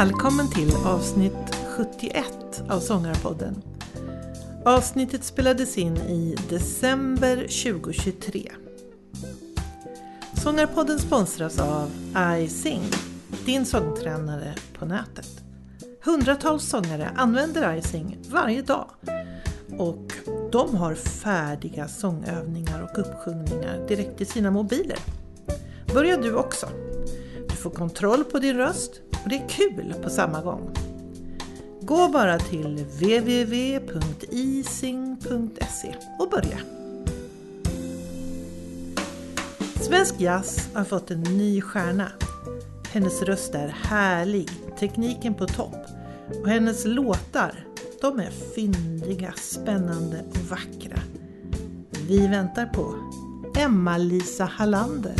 Välkommen till avsnitt 71 av Sångarpodden. Avsnittet spelades in i december 2023. Sångarpodden sponsras av iSing, din sångtränare på nätet. Hundratals sångare använder iSing varje dag och de har färdiga sångövningar och uppsjungningar direkt i sina mobiler. Börja du också! Du får kontroll på din röst och det är kul på samma gång. Gå bara till www.ising.se och börja. Svensk jazz har fått en ny stjärna. Hennes röst är härlig, tekniken på topp och hennes låtar, de är fyndiga, spännande och vackra. Vi väntar på Emma-Lisa Hallander.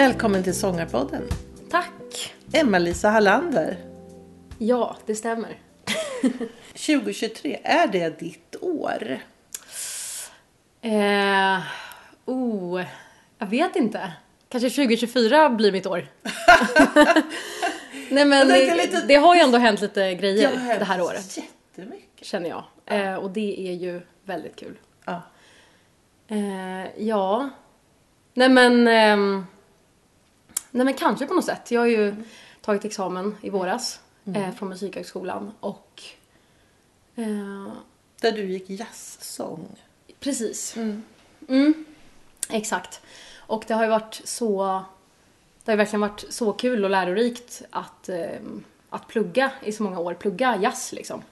Välkommen till Sångarpodden. Tack! Emma-Lisa Hallander. Ja, det stämmer. 2023, är det ditt år? Eh, oh, jag vet inte. Kanske 2024 blir mitt år. Nej men det, lite- det har ju ändå hänt lite grejer Det det här året. Jättemycket. Känner jag. Eh, och det är ju väldigt kul. Ja. Eh, ja. Nej men... ehm, nej men kanske på något sätt. Jag har ju tagit examen i våras. Eh, från Musikhögskolan. Och... Eh, Där du gick jazzsång. Precis. Mm. Exakt. Och det har ju varit så... Det har ju verkligen varit så kul och lärorikt att, eh, att plugga i så många år. Plugga jazz liksom.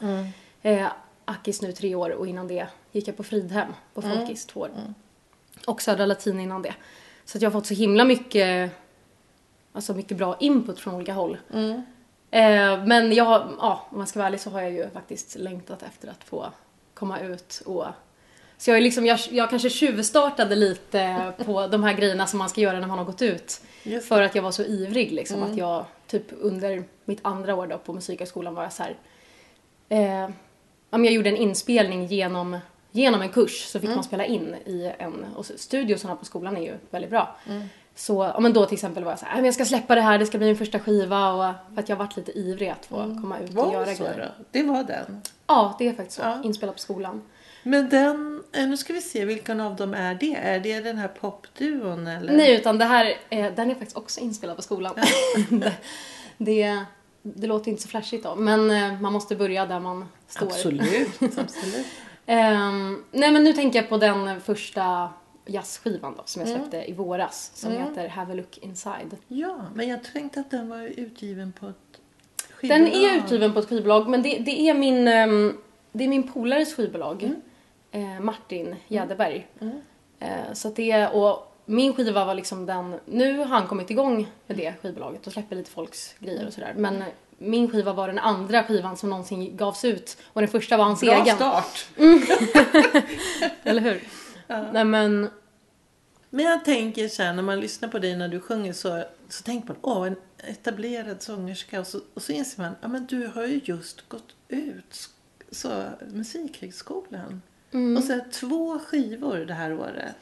Eh, Akis nu tre år och innan det gick jag på Fridhem på Folkis två år. Och Södra Latin innan det. Så att jag har fått så himla mycket, alltså mycket bra input från olika håll. Eh, men jag, ja, om man ska vara ärlig så har jag ju faktiskt längtat efter att få komma ut och så jag, är liksom, jag, jag kanske tjuvstartade lite på de här grejerna som man ska göra när man har gått ut. Just För att jag var så ivrig liksom. Att jag typ under mitt andra år då på Musikhögskolan var jag så här. Eh, jag gjorde en inspelning genom, genom en kurs så fick man spela in i en, och studiosarna på skolan är ju väldigt bra. Så ja, men då till exempel var jag så här, "Nej, men jag ska släppa det här, det ska bli min första skiva och för att jag har varit lite ivrig att få komma ut och Var göra det så grejer. då? Det var den. Ja, det är faktiskt så. Ja. Inspelat på skolan. Men den, eh, nu ska vi se vilken av dem är det? Är det den här popduon eller? Nej, utan det här, den är faktiskt också inspelad på skolan. det, det, det låter inte så flashigt då, men eh, man måste börja där man står. Absolut, absolut. Ehm, nej, men nu tänker jag på den första jazzskivan då, som jag släppte i våras, som heter Have a look inside. Ja, men jag tänkte att den var utgiven på ett skivbolag. Den är utgiven på ett skivbolag, men det, det är min, ehm, det är min polares skivbolag, eh, Martin Jäderberg. Eh, så att det, och min skiva var liksom den, nu har han kommit igång med det skivbolaget och släpper lite folks grejer och sådär. Men min skiva var den andra skivan som någonsin gavs ut och den första var hans Bra egen. start. Eller hur? Nej men, Men jag tänker så här, när man lyssnar på dig när du sjunger så, så tänker man, åh, en etablerad sångerska. Och så, och så inser man, ja men du har ju just gått ut så, Musikhögskolan. Och så här, två skivor det här året.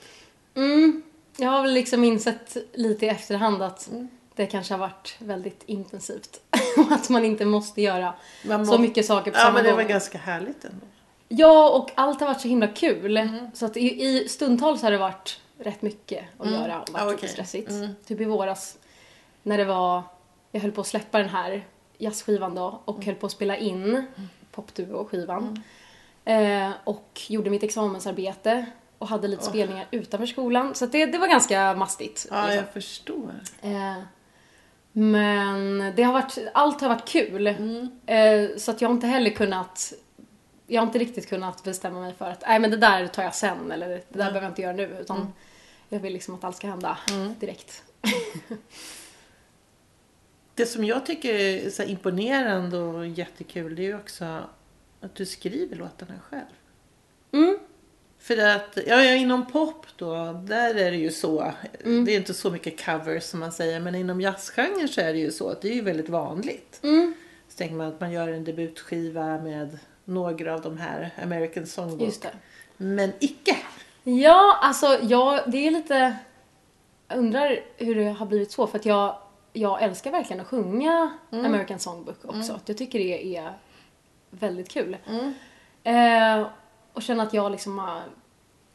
mm, jag har väl liksom insett lite i efterhand att det kanske har varit väldigt intensivt. och att man inte måste göra Man så må- mycket saker på Ja, samma men det gång. var ganska härligt ändå. Ja, och allt har varit så himla kul. Så att i, i stundtals har det varit rätt mycket att göra och varit Ja, lite okej. stressigt. Typ i våras när det var, jag höll på att släppa den här jazzskivan då och höll på att spela in popduo-skivan. Eh, och gjorde mitt examensarbete och hade lite spelningar utanför skolan. Så det, det var ganska mastigt. Ja, liksom. jag förstår. Eh, men det har varit, allt har varit kul. Mm. Eh, så att jag har inte heller kunnat, jag har inte riktigt kunnat bestämma mig för att nej men det där tar jag sen eller det där behöver jag inte göra nu. Utan Mm. jag vill liksom att allt ska hända direkt. Det som jag tycker är så imponerande och jättekul det är ju också att du skriver låtarna själv. Mm. För att, ja, inom pop då, där är det ju så. Mm. Det är inte så mycket covers som man säger, men inom jazzgenren så är det ju så att det är ju väldigt vanligt. Mm. Så tänker man att man gör en debutskiva med några av de här American Songbook. Just det. Men icke! Ja, alltså jag, det är lite... Jag undrar hur det har blivit så för att jag, jag älskar verkligen att sjunga American Songbook också. Jag tycker det är väldigt kul. Eh, och känner att jag liksom har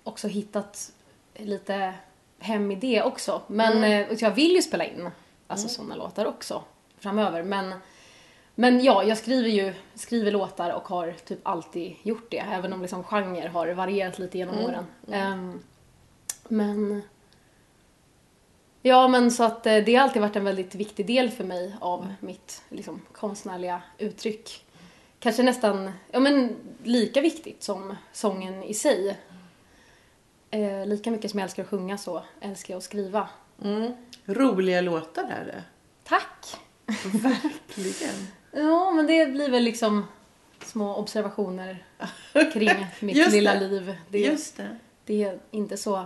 också hittat lite hem i det också. Men eh, och jag vill ju spela in alltså sådana låtar också framöver. Men, men ja, jag skriver ju skriver låtar och har typ alltid gjort det. Även om liksom genre har varierat lite genom åren. Ehm, men Ja, men så att eh, det har alltid varit en väldigt viktig del för mig av mitt liksom, konstnärliga uttryck. Kanske nästan, ja men lika viktigt som sången i sig. Eh, lika mycket som jag älskar att sjunga så älskar jag att skriva. Mm. Roliga låtar är det. Tack! Verkligen. Ja, men det blir väl liksom små observationer kring mitt Just lilla det. liv. Det, Just det. det är inte så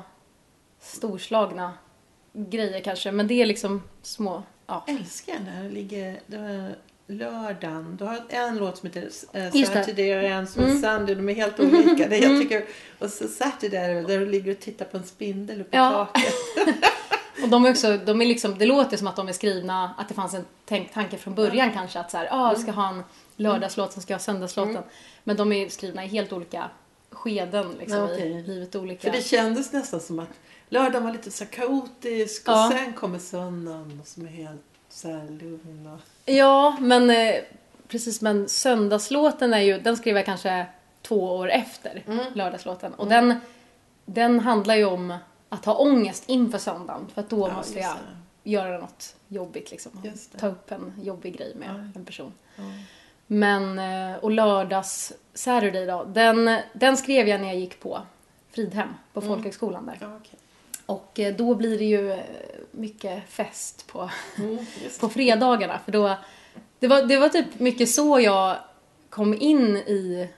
storslagna grejer kanske, men det är liksom små, ja. älskar den här. Det ligger, det var lördagen. Du har en låt som heter det. Saturday och en som är Sunday. De är helt olika. Det jag tycker, och så Saturday där du ligger och tittar på en spindel uppe på Ja. taket. Och de är också, de är liksom, det låter som att de är skrivna, att det fanns en tänk, tanke från början kanske att så här, ah, jag ska ha en lördagslåt, sen ska jag ha söndagslåten. Men de är skrivna i helt olika skeden liksom, Ja, okej. i livet olika. För det kändes nästan som att lördagen var lite så kaotisk och Ja. sen kommer söndagen som är helt så här lugn. Och... Ja, men eh, precis, men söndagslåten är ju, den skrev jag kanske två år efter lördagslåten. Och den, den handlar ju om att ha ångest inför söndagen. För att då Ja, måste jag det. göra något jobbigt liksom. Ta upp en jobbig grej med Ja. en person. Ja. Men, eh, och lördags Saturday då, den, den skrev jag när jag gick på Fridhem på folkhögskolan där. Okej. Och eh, då blir det ju eh, mycket fest på, Mm, på fredagarna. För då, det, var, det var typ mycket så jag kom in i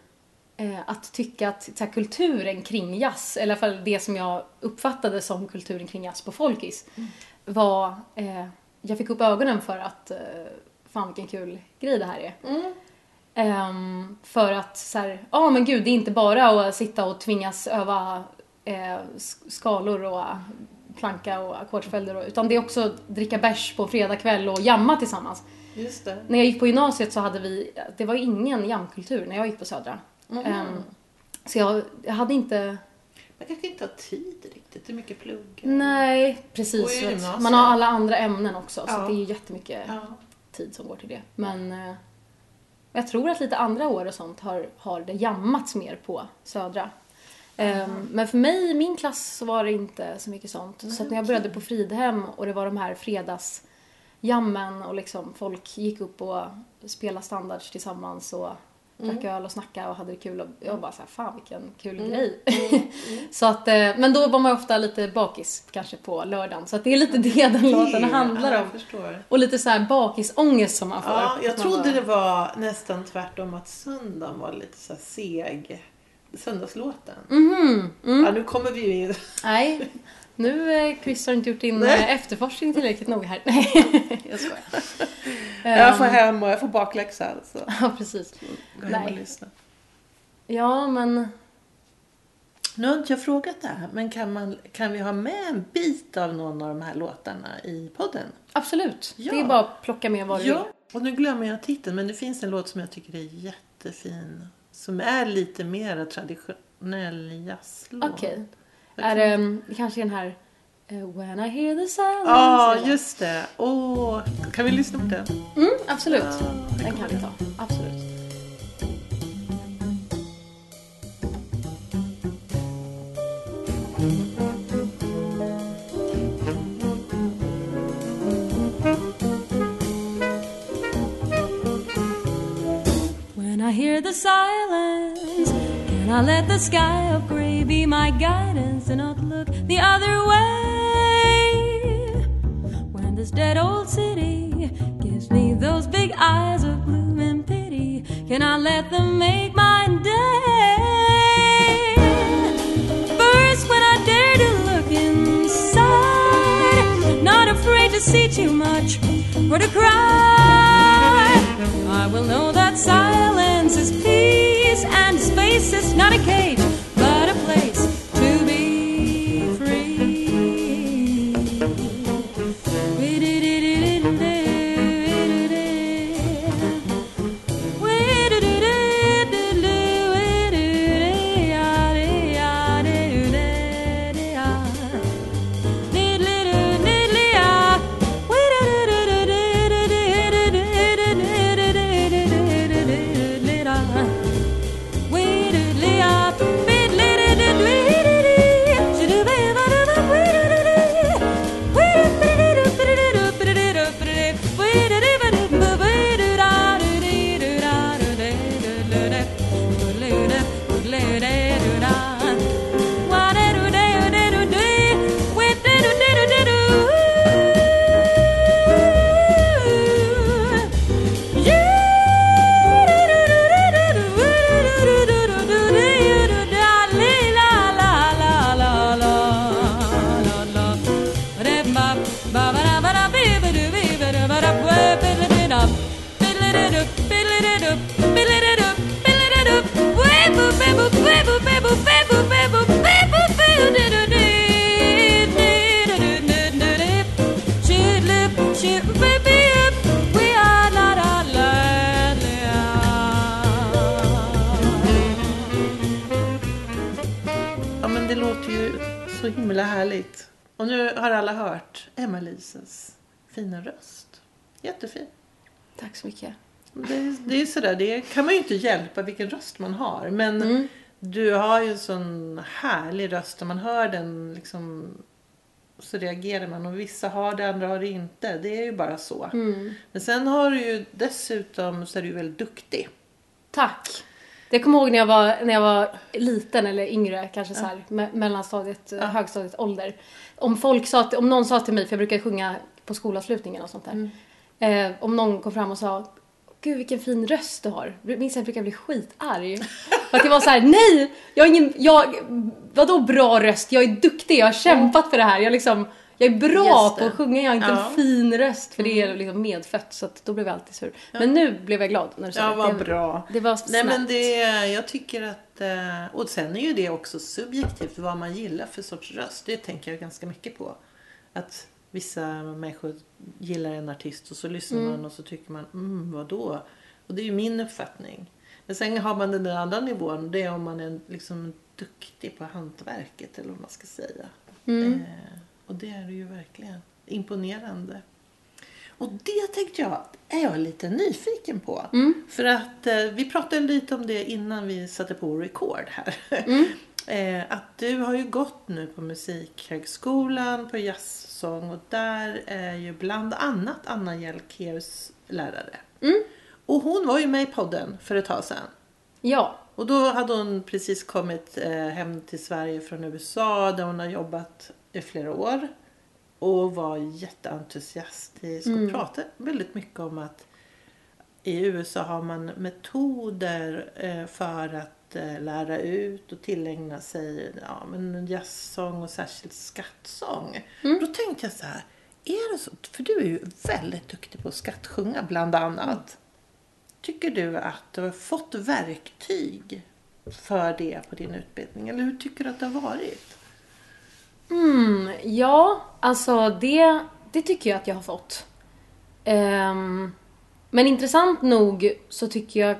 att tycka att här, kulturen kring jazz, eller i alla fall det som jag uppfattade som kulturen kring jazz på Folkis, var... Eh, jag fick upp ögonen för att eh, fan vilken kul grej det här är. Mm. Ehm, för att så här, ja men gud, det är inte bara att sitta och tvingas öva eh, sk- skalor och planka och ackordsföljder utan det är också dricka bärs på fredag kväll och jamma tillsammans. Just det. När jag gick på gymnasiet så hade vi, det var ingen jamkultur när jag gick på Södra. Ehm, så jag, jag hade inte, Man kanske inte har tid riktigt. Det är mycket plugg. nej precis. Man har alla andra ämnen också så Ja. att det är ju jättemycket Ja. tid som går till det. Men eh, jag tror att lite andra år och sånt har, har det jammats mer på Södra. Ehm, men för mig i min klass så var det inte så mycket sånt. så att när jag började på Fridhem och det var de här fredagsjammen och liksom folk gick upp och spelade standards tillsammans och drack öl och snackade och hade det kul och jag bara såhär, fan vilken kul grej. så att, eh, men då var man ju ofta lite bakis kanske på lördagen så att det är lite det den låten handlar ja, om. Förstår. Och lite så här bakisångest som man får. Ja, jag trodde bara- det var nästan tvärtom att söndagen var lite så här seg. Söndagslåten. Mhm, mm. Ja, nu kommer vi ju in. Nej, nu eh, Chris har inte gjort din Nej. eh, efterforskning tillräckligt noga här. Nej, jag skojar. Jag får Ehm, hem och jag får bakläxa. Så Ja, precis. gå hem och lyssna. Ja, men Nu har inte jag frågat det här, men kan, man, kan vi ha med en bit av någon av de här låtarna i podden? absolut. Ja. Det är bara att plocka med vad du Ja, och nu glömmer jag titeln, men det finns en låt som jag tycker är jättefin. Som är lite mer traditionell jazzlåt. Okej. Är det det kanske är den här eh, When I hear the silence? Ja, eller? just det. Åh, kan vi lyssna på den? Mm, absolut. Det Den kan vi ta. Absolut. When I hear the silence, can I let the sky of be my guidance and not look the other way. When this dead old city gives me those big eyes of gloom and pity, can I let them make my day? First, when I dare to look inside, not afraid to see too much or to cry, I will know that silence is peace and space is not a cage. Tack så mycket. Det, är- det är sådär, det kan man ju inte hjälpa vilken röst man har. Men Mm. du har ju en sån härlig röst. När man hör den liksom så reagerar man. Och vissa har det, andra har det inte. Det är ju bara så. Mm. Men sen har du ju dessutom så är du väldigt duktig. Tack. Det kommer jag ihåg när jag var, när jag var liten eller yngre, kanske så här, me- mellanstadiet, ja. högstadiet ålder. Om folk sa, om någon sa till mig, för jag brukar sjunga på skolavslutningen och sånt där. Eh, om någon kom fram och sa Gud vilken fin röst du har. Minns jag brukar bli skitarg. För att det var så här: nej! Jag har ingen, jag, vadå bra röst? Jag är duktig, jag har kämpat för det här. Jag liksom, jag är bra på att sjunga, jag har inte Ja. en fin röst för det är liksom medfött så att då blev jag alltid sur. Men nu blev jag glad när du sa Ja, det. vad det. bra. Det var Nej snällt. men det, jag tycker att, eh, och sen är ju det också subjektivt vad man gillar för sorts röst. Det tänker jag ganska mycket på. Att vissa människor gillar en artist och så lyssnar man och så tycker man, mm vadå? Och det är ju min uppfattning. Men sen har man den där andra nivån, det är om man är liksom duktig på hantverket eller vad man ska säga. Eh, och det är det ju verkligen. Imponerande. Och det tänkte jag, är jag lite nyfiken på. För att eh, vi pratade lite om det innan vi satte på record här. eh, att du har ju gått nu på Musikhögskolan på jazzsång och där är ju bland annat Anna Hjelkers lärare. Och hon var ju med i podden för ett tag sedan. Ja. Och då hade hon precis kommit eh, hem till Sverige från USA där hon har jobbat i flera år. Och var jätteentusiastisk och pratade väldigt mycket om att i USA har man metoder eh, för att eh, lära ut och tillägna sig ja, men jazzsång och särskilt skattsång. Då tänkte jag så här, är det så? För du är ju väldigt duktig på att skattsjunga bland annat. Tycker du att du har fått verktyg för det på din utbildning? Eller hur tycker du att det har varit? Mm, ja, alltså det, det tycker jag att jag har fått. Ehm, men intressant nog så tycker jag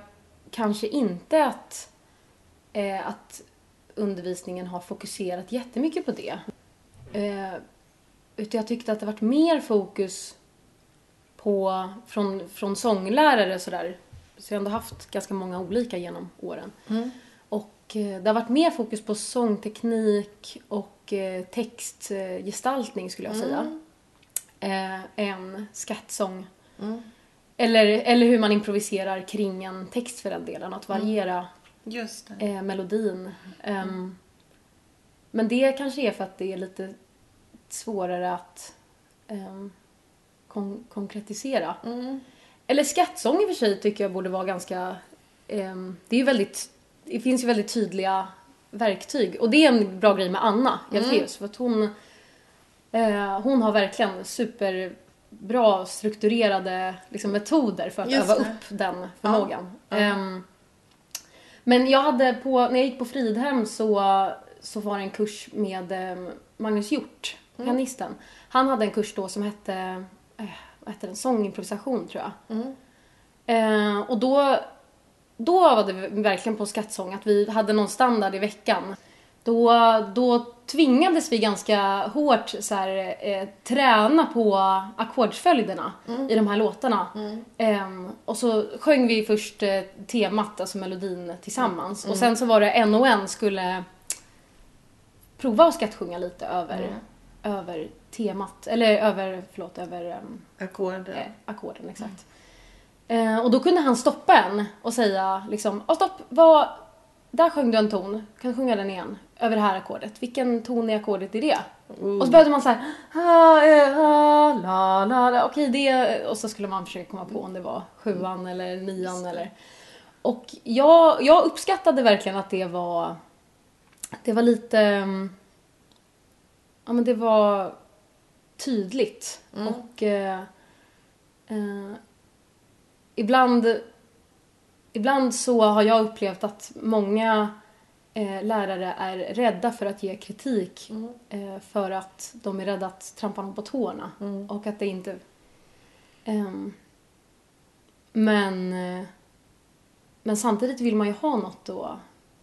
kanske inte att, eh, att undervisningen har fokuserat jättemycket på det. Eh, utan jag tyckte att det varit mer fokus på, från, från sånglärare sådär. Så jag har ändå haft ganska många olika genom åren. Och eh, det har varit mer fokus på sångteknik och eh, textgestaltning skulle jag säga. Eh, än skattsång. Eller, eller hur man improviserar kring en text för den delen. Att variera Just eh, melodin. Ehm, men det kanske är för att det är lite svårare att ehm, kon- konkretisera. Eller skattsång i och för sig tycker jag borde vara ganska... ehm, det är väldigt... Det finns ju väldigt tydliga verktyg. Och det är en bra grej med Anna Hjeltelius. För att hon... Eh, hon har verkligen super bra strukturerade liksom, metoder för att Just öva det. upp den förmågan. Ja. Ehm, men jag hade på, när jag gick på Fridhem så, så var det en kurs med ehm, Magnus Hjort, Mm. pianisten. Han hade en kurs då som hette, eh, vad hette den, sångimprovisation tror jag. Mm. Eh, och då, då var det verkligen på skattsång att vi hade någon standard i veckan. Då, då tvingades vi ganska hårt så här, eh, träna på ackordsföljderna i de här låtarna. Ehm, och så sjöng vi först eh, temat, alltså melodin tillsammans. Och sen så var det en och en skulle prova att skattsjunga lite över, över temat, eller över, förlåt, över ehm, Ackorden. eh, ackorden exakt. Eh, och då kunde han stoppa en och säga liksom, stopp, vad, där sjöng du en ton, kan du sjunga den igen? Över det här ackordet. Vilken ton i ackordet är det? Och så behövde man ah, eh, la, la, la. okej det, och så skulle man försöka komma på om det var sjuan eller nian eller. Och jag, jag uppskattade verkligen att det var, det var lite, mm, ja men det var tydligt. Och eh, eh, ibland, ibland så har jag upplevt att många eh, lärare är rädda för att ge kritik eh, för att de är rädda att trampa någon på tårna. Och att det inte... ehm, men, eh, men samtidigt vill man ju ha något att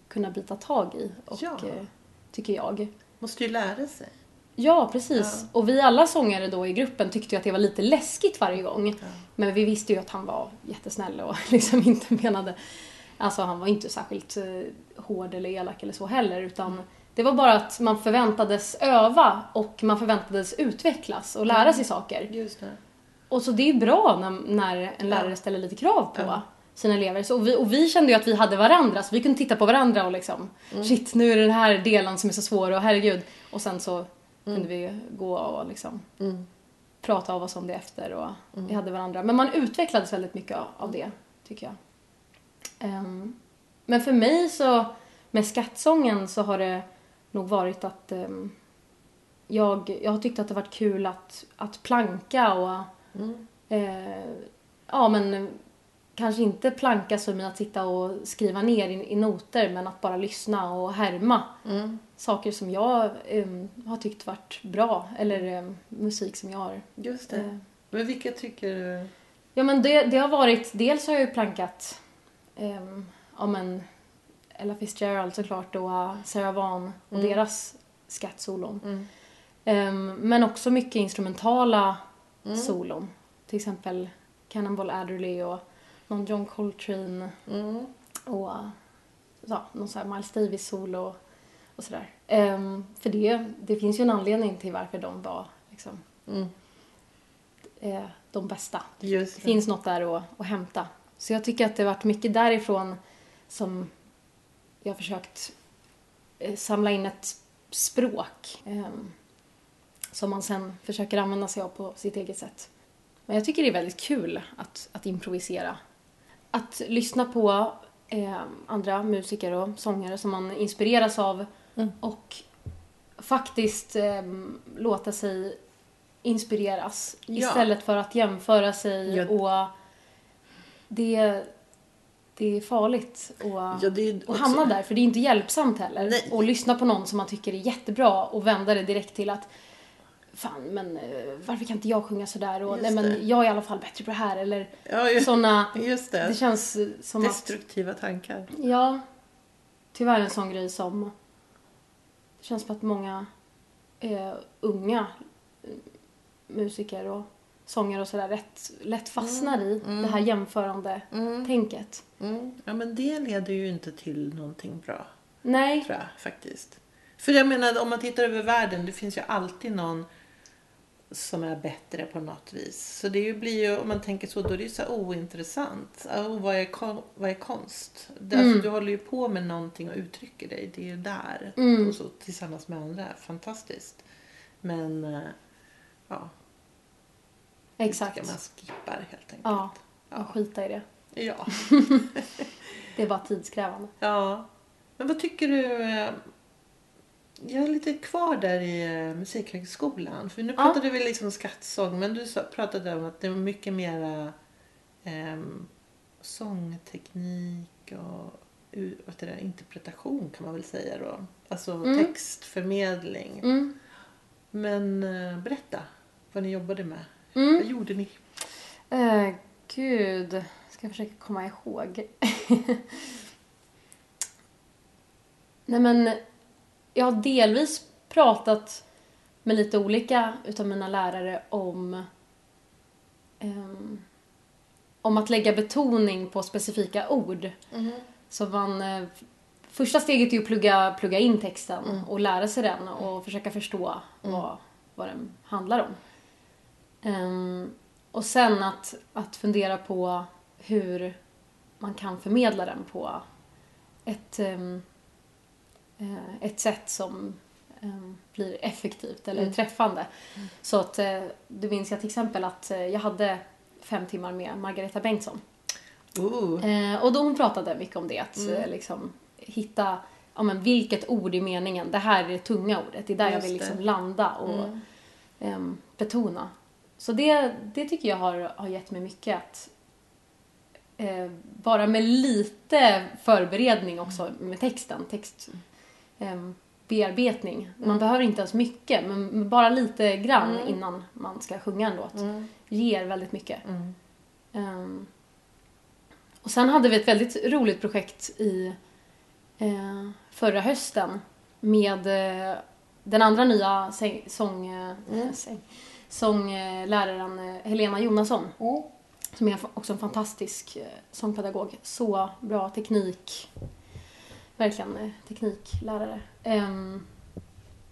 kunna bita tag i. Och, Ja. eh, tycker jag. Måste ju lära sig. Ja, precis. Och vi alla sångare då i gruppen tyckte ju att det var lite läskigt varje gång. Men vi visste ju att han var jättesnäll och liksom inte menade... Alltså han var inte särskilt eh, hård eller elak eller så heller utan det var bara att man förväntades öva och man förväntades utvecklas och lära sig saker. Just det. Och så det är bra när, när en lärare ställer lite krav på sina elever. Så, och, vi, och vi kände ju att vi hade varandra så vi kunde titta på varandra och liksom shit nu är det den här delen som är så svår och herregud. Och sen så kunde vi gå och liksom prata av oss om det efter och vi hade varandra. Men man utvecklades väldigt mycket av, det tycker jag. Ehm, men för mig så med skattsången så har det nog varit att ehm, jag, jag har tyckt att det har varit kul att, att planka och eh, ja men kanske inte planka som i att sitta och skriva ner i, i noter men att bara lyssna och härma saker som jag em, har tyckt varit bra eller em, musik som jag har. Just det. Eh. Men vilka tycker du? Ja men det, det har varit, dels har jag ju plankat um, ja men Ella Fitzgerald såklart och uh, Sarah Vaughan och deras skattsolon. Ehm, men också mycket instrumentala solon. Till exempel Cannonball Adderley och någon John Coltrane och uh, ja, någon sån här Miles Davis solo och sådär. Ehm, för det, det finns ju en anledning till varför de var liksom eh, de bästa. Det det. finns något där att, att hämta. Så jag tycker att det har varit mycket därifrån som jag har försökt eh, samla in ett språk ehm, som man sen försöker använda sig av på sitt eget sätt. Men jag tycker det är väldigt kul att, att improvisera. Att lyssna på eh, andra musiker och sångare som man inspireras av och faktiskt eh, låta sig inspireras Ja. istället för att jämföra sig Ja. och det, det är farligt att Ja, och hamna där, för det är inte hjälpsamt heller. Nej. Och lyssna på någon som man tycker är jättebra och vända det direkt till att Fan, men eh, varför kan inte jag sjunga sådär? Och, nej, men jag är i alla fall bättre på det här. Eller Ja, ju- såna, just det. det känns eh, som att, Destruktiva tankar. ja, tyvärr en sån grej som, det känns som att många eh, unga eh, musiker och sångare och sådär rätt lätt fastnar i det här jämförande tänket. Mm. Ja, men det leder ju inte till någonting bra. Nej, tror jag faktiskt. För jag menar om man tittar över världen, det finns ju alltid någon som är bättre på något vis. Så det ju blir ju, om man tänker så, då är det ju så ointressant. Oh, vad, är, vad är konst? Det, alltså, du håller ju på med någonting och uttrycker dig. Det är ju där. Och så tillsammans med andra. Fantastiskt. Men eh, ja, exakt. man skippar helt enkelt. Ja, och skita i det. Ja. Det är bara tidskrävande. ja. Men vad tycker du? Eh, jag är lite kvar där i uh, Musikhögskolan. För nu pratade vi liksom skattsång men du pratade om att det var mycket mera um, sångteknik och vad det, interpretation kan man väl säga då. Alltså Mm. textförmedling. Mm. Men uh, berätta vad ni jobbade med. Mm. Vad gjorde ni? Eh, gud, ska jag försöka komma ihåg. Nej men, jag har delvis pratat med lite olika utav mina lärare om ehm, om att lägga betoning på specifika ord. Så man, eh, första steget är att plugga, plugga in texten och lära sig den och försöka förstå vad, vad den handlar om. Ehm, och sen att, att fundera på hur man kan förmedla den på ett, eh, ett sätt som ehm, blir effektivt eller träffande. Så att eh, du minns jag till exempel att eh, jag hade fem timmar med Margareta Bengtsson. Eh, och då hon pratade mycket om det, att Mm. eh, liksom hitta ja, men vilket ord i meningen, det här är det tunga ordet, det är där jag Just vill det. liksom landa och Mm. ehm, betona. Så det, det tycker jag har, har gett mig mycket att eh, bara med lite förberedning också med texten, text, ehm, bearbetning. Mm. Man behöver inte ens mycket, men bara lite grann innan man ska sjunga en låt. Ger väldigt mycket. Mm. Ehm, och sen hade vi ett väldigt roligt projekt i eh, förra hösten med eh, den andra nya säng, sång, eh, säng, sångläraren eh, Helena Jonasson. Som är också en fantastisk eh, sångpedagog. Så bra teknik. Verkligen eh, tekniklärare. Ehm,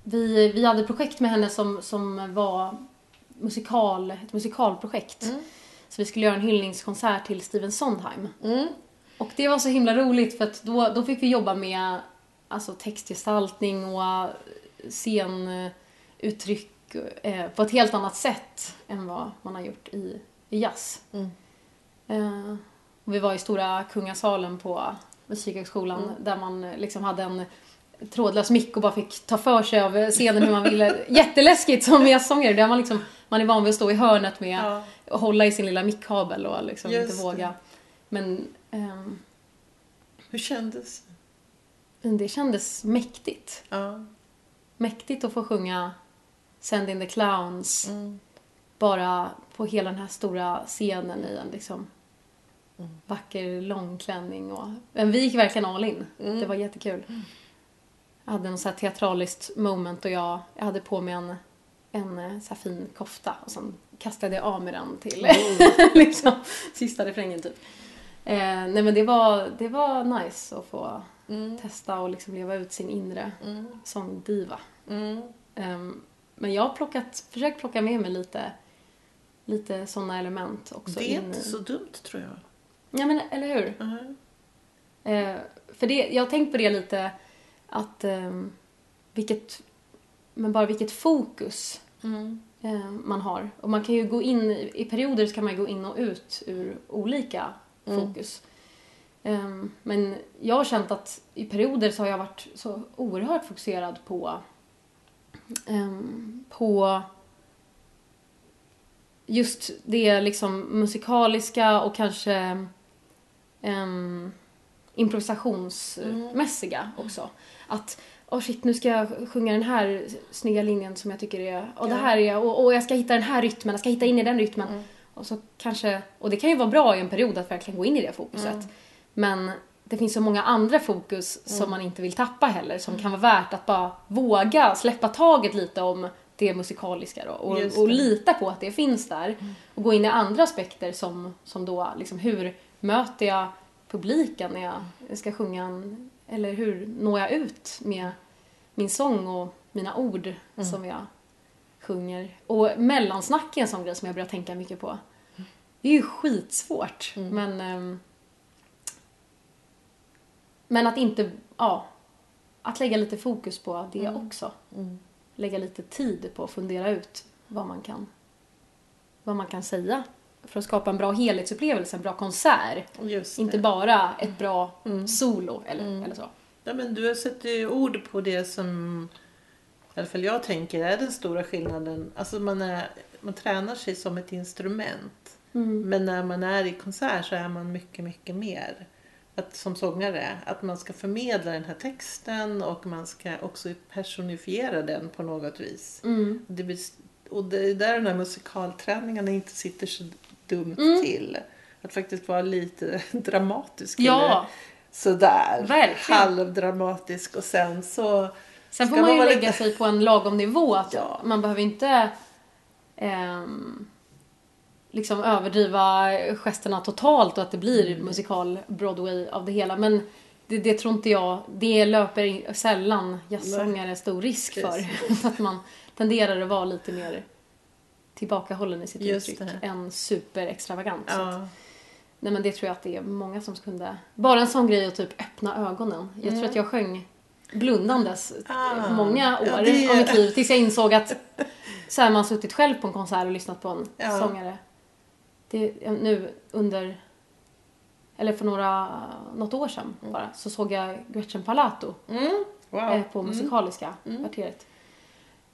vi, vi hade projekt med henne som, som var musikal, ett musikalprojekt. Så vi skulle göra en hyllningskonsert till Steven Sondheim. Mm. Och det var så himla roligt för att då, då fick vi jobba med alltså, textgestaltning och scenuttryck eh, på ett helt annat sätt än vad man har gjort i, i jazz. Mm. Eh, och vi var i stora kungasalen på Musikhögskolan där man liksom hade en trådlös mick och bara fick ta för sig av scenen hur man ville. Jätteläskigt som jazzsångare. Där man, liksom, man är van vid att stå i hörnet med Ja. och hålla i sin lilla mickkabel och liksom Just inte våga. Men ehm, Hur kändes det? det kändes mäktigt. Ja. Mäktigt att få sjunga Send in the clowns Mm. bara på hela den här stora scenen i en liksom Mm. Vacker långklänning. Och, men vi gick verkligen all in. Mm. Det var jättekul. Jag hade något så här teatraliskt moment och jag, jag hade på mig en, en eh, så fin kofta och sen kastade jag av mig den till liksom, sista refrängen typ. Eh, nej men det var, det var nice att få Mm. testa och liksom leva ut sin inre Mm. sångdiva. Mm. Ehm, men jag har plockat, försökt plocka med mig lite, lite sådana element också. Det är in inte i- så dumt tror jag. Ja men eller hur? Mhm. Eh, för det, jag har tänkt på det lite att ehm, vilket, men bara vilket fokus Mm. eh, man har. Och man kan ju gå in, i perioder så kan man ju gå in och ut ur olika fokus. Ehm, men jag har känt att i perioder så har jag varit så oerhört fokuserad på ehm, på just det liksom musikaliska och kanske um, improvisationsmässiga också. Att oh shit, nu ska jag sjunga den här snygga linjen som jag tycker är, och det här är, och, och jag ska hitta den här rytmen, jag ska hitta in i den rytmen. Och så kanske, och det kan ju vara bra i en period att verkligen gå in i det fokuset. Men det finns så många andra fokus som man inte vill tappa heller, som kan vara värt att bara våga släppa taget lite om det musikaliska då, och, och lita på att det finns där. Och gå in i andra aspekter som, som då, liksom hur möter jag publiken när jag ska sjunga en, eller hur når jag ut med min sång och mina ord som jag sjunger. Och mellansnack är en sån grej som jag börjar tänka mycket på. Det är ju skitsvårt, men ehm, men att inte, ja, att lägga lite fokus på det också. Lägga lite tid på att fundera ut vad man kan, vad man kan säga för att skapa en bra helhetsupplevelse, en bra konsert. Inte bara ett bra solo eller, eller så. Ja, men du har satt ord på det som i alla fall jag tänker, är den stora skillnaden. Alltså man, är, man tränar sig som ett instrument. Mm. Men när man är i konsert så är man mycket, mycket mer. Att, som sångare, att man ska förmedla den här texten och man ska också personifiera den på något vis. Mm. Det blir, och det är där de här musikalträningarna inte sitter så dumt Mm. till. Att faktiskt vara lite dramatisk. Ja. Eller sådär. Verkligen. Halvdramatisk och sen så... Sen får man ju lägga lite- sig på en lagom nivå. Att Ja. Man behöver inte ehm, liksom överdriva gesterna totalt och att det blir Mm. musikal Broadway av det hela. Men det, det tror inte jag, det löper sällan jazzsångare stor risk för. att man tenderar att vara lite mer tillbakahållen i sitt Just uttryck det. än superextravagant. Ja. nej men det tror jag att det är många som kunde. Bara en sån grej att typ öppna ögonen. Jag tror att jag sjöng blundandes Ah. många år Ja, det- av mitt liv tills jag insåg att så här man suttit själv på en konsert och lyssnat på en Ja. sångare. Det, nu under, eller för några, något år sedan bara, så såg jag Gretchen Palato Mm. Wow. eh, på Musikaliska kvarteret.